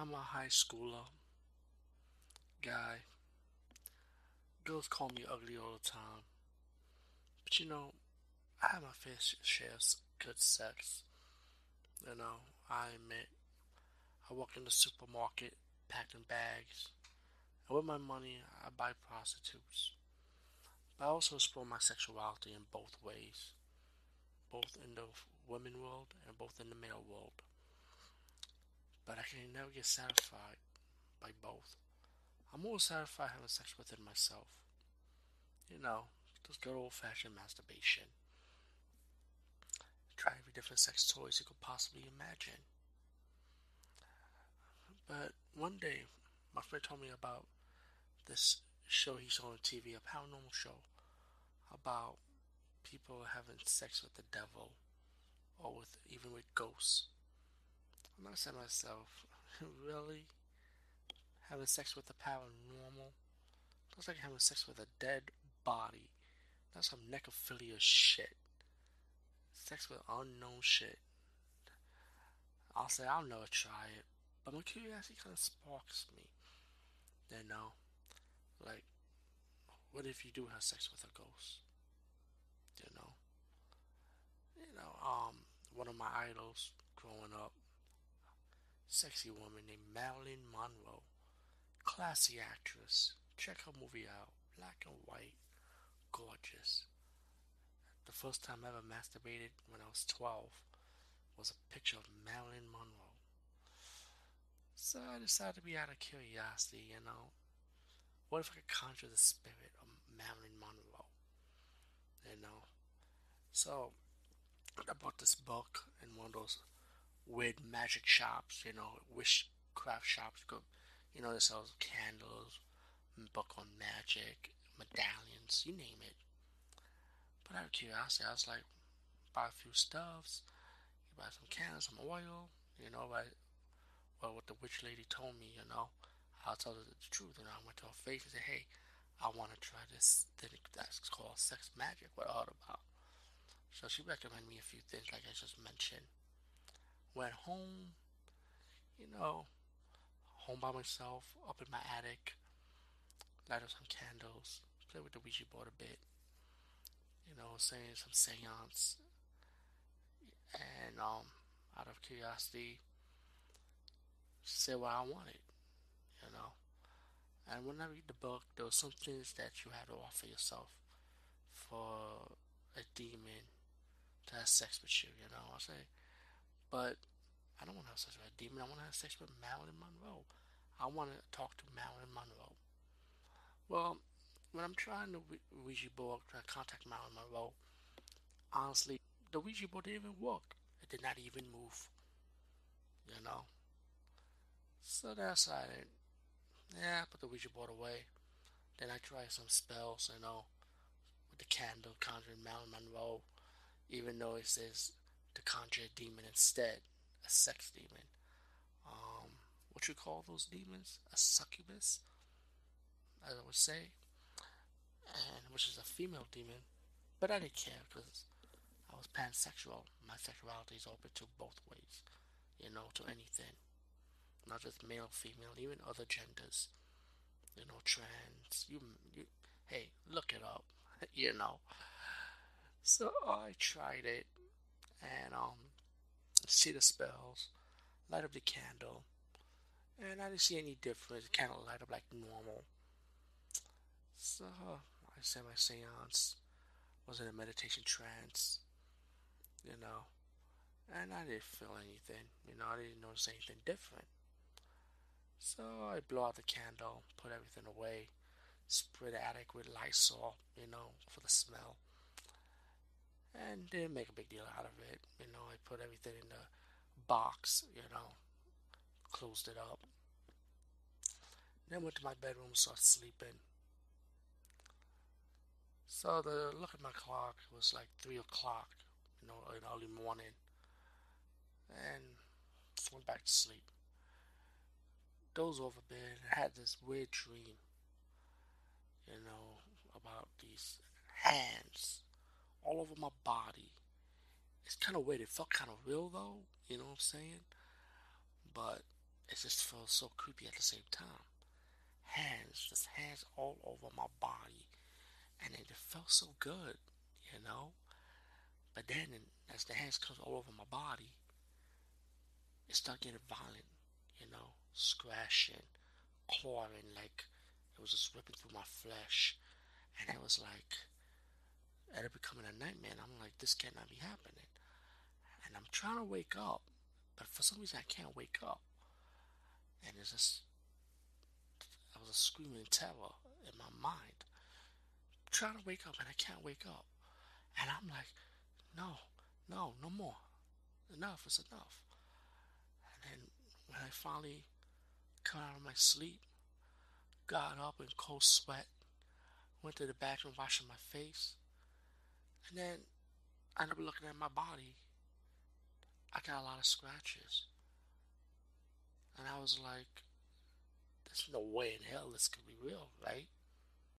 I'm a high schooler guy. Girls call me ugly all the time. But you know, I have my fair share of good sex. You know, I admit, I walk in the supermarket packing bags, and with my money, I buy prostitutes. But I also explore my sexuality in both ways, both in the women world and both in the male world. But I can never get satisfied by both. I'm always satisfied having sex within myself. You know, just good old fashioned masturbation. Try every different sex toys you could possibly imagine. But one day, my friend told me about this show he saw on TV, a paranormal show, about people having sex with the devil or with even with ghosts. And I said to say myself, really? Having sex with the paranormal? Looks like having sex with a dead body. That's some necrophilia shit. Sex with unknown shit. I'll say I'll never try it, but my curiosity kind of sparks me. You know, like, what if you do have sex with a ghost? You know, you know, um, one of my idols growing up, sexy woman named Marilyn Monroe, classy actress. Check her movie out, black and white, gorgeous. The first time I ever masturbated when I was 12 was a picture of Marilyn Monroe. So I decided to be out of curiosity, you know. What if I could conjure the spirit of Marilyn Monroe? You know. So I bought this book in one of those weird magic shops, you know, witchcraft shops. Go, you know, they sell candles, book on magic, medallions, you name it. But out of curiosity, I was like, buy a few stuffs, you buy some candles, some oil, you know, right? Well, what the witch lady told me, you know, I'll tell her the truth. And I went to her face and said, hey, I want to try this thing that's called sex magic. What all about? So she recommended me a few things, like I just mentioned. Went home, you know, home by myself, up in my attic, light up some candles, play with the Ouija board a bit, you know, saying some seance, and um, out of curiosity, say what I wanted, you know. And when I read the book, there were some things that you had to offer yourself for a demon to have sex with you, you know I'm saying? But I don't want to have sex with a demon. I want to have sex with Marilyn Monroe. I want to talk to Marilyn Monroe. Well, when I'm trying to Ouija board, trying to contact Marilyn Monroe, honestly, the Ouija board didn't even work. It did not even move. You know? So that's I did. Yeah, put the Ouija board away. Then I tried some spells, you know, with the candle conjuring Marilyn Monroe even though it says to conjure a demon instead, a sex demon. Um, what you call those demons? A succubus, as I would say, and which is a female demon. But I didn't care because I was pansexual. My sexuality is open to both ways, you know, to anything, not just male, female, even other genders. You know, trans. You, you hey, look it up. you know. So I tried it and um see the spells, light up the candle, and I didn't see any difference. Kind of light up like normal. So I said my seance was in a meditation trance, you know, and I didn't feel anything, you know, I didn't notice anything different. So I blow out the candle, put everything away, spray the attic with Lysol, you know, for the smell and didn't make a big deal out of it. Put everything in the box, you know, closed it up. Then went to my bedroom, started sleeping. So the look at my clock was like three o'clock, you know, in early morning, and went back to sleep. Dozed over bed and had this weird dream, you know, about these hands all over my body. It's kind of weird. It felt kind of real though, you know what I'm saying? But it just felt so creepy at the same time. Hands, just hands all over my body and it felt so good, you know. But then, as the hands comes all over my body, it started getting violent, you know, scratching, clawing, like it was just ripping through my flesh, and it was like, it becoming a nightmare. I'm like, this cannot be happening, and I'm trying to wake up, but for some reason I can't wake up, and it's just, I was a screaming terror in my mind trying to wake up and I can't wake up. And I'm like, no, no, no more. Enough is enough. And then when I finally got out of my sleep, got up in cold sweat, went to the bathroom washing my face, and then I ended up looking at my body. I got a lot of scratches. And I was like, there's no way in hell this could be real, right?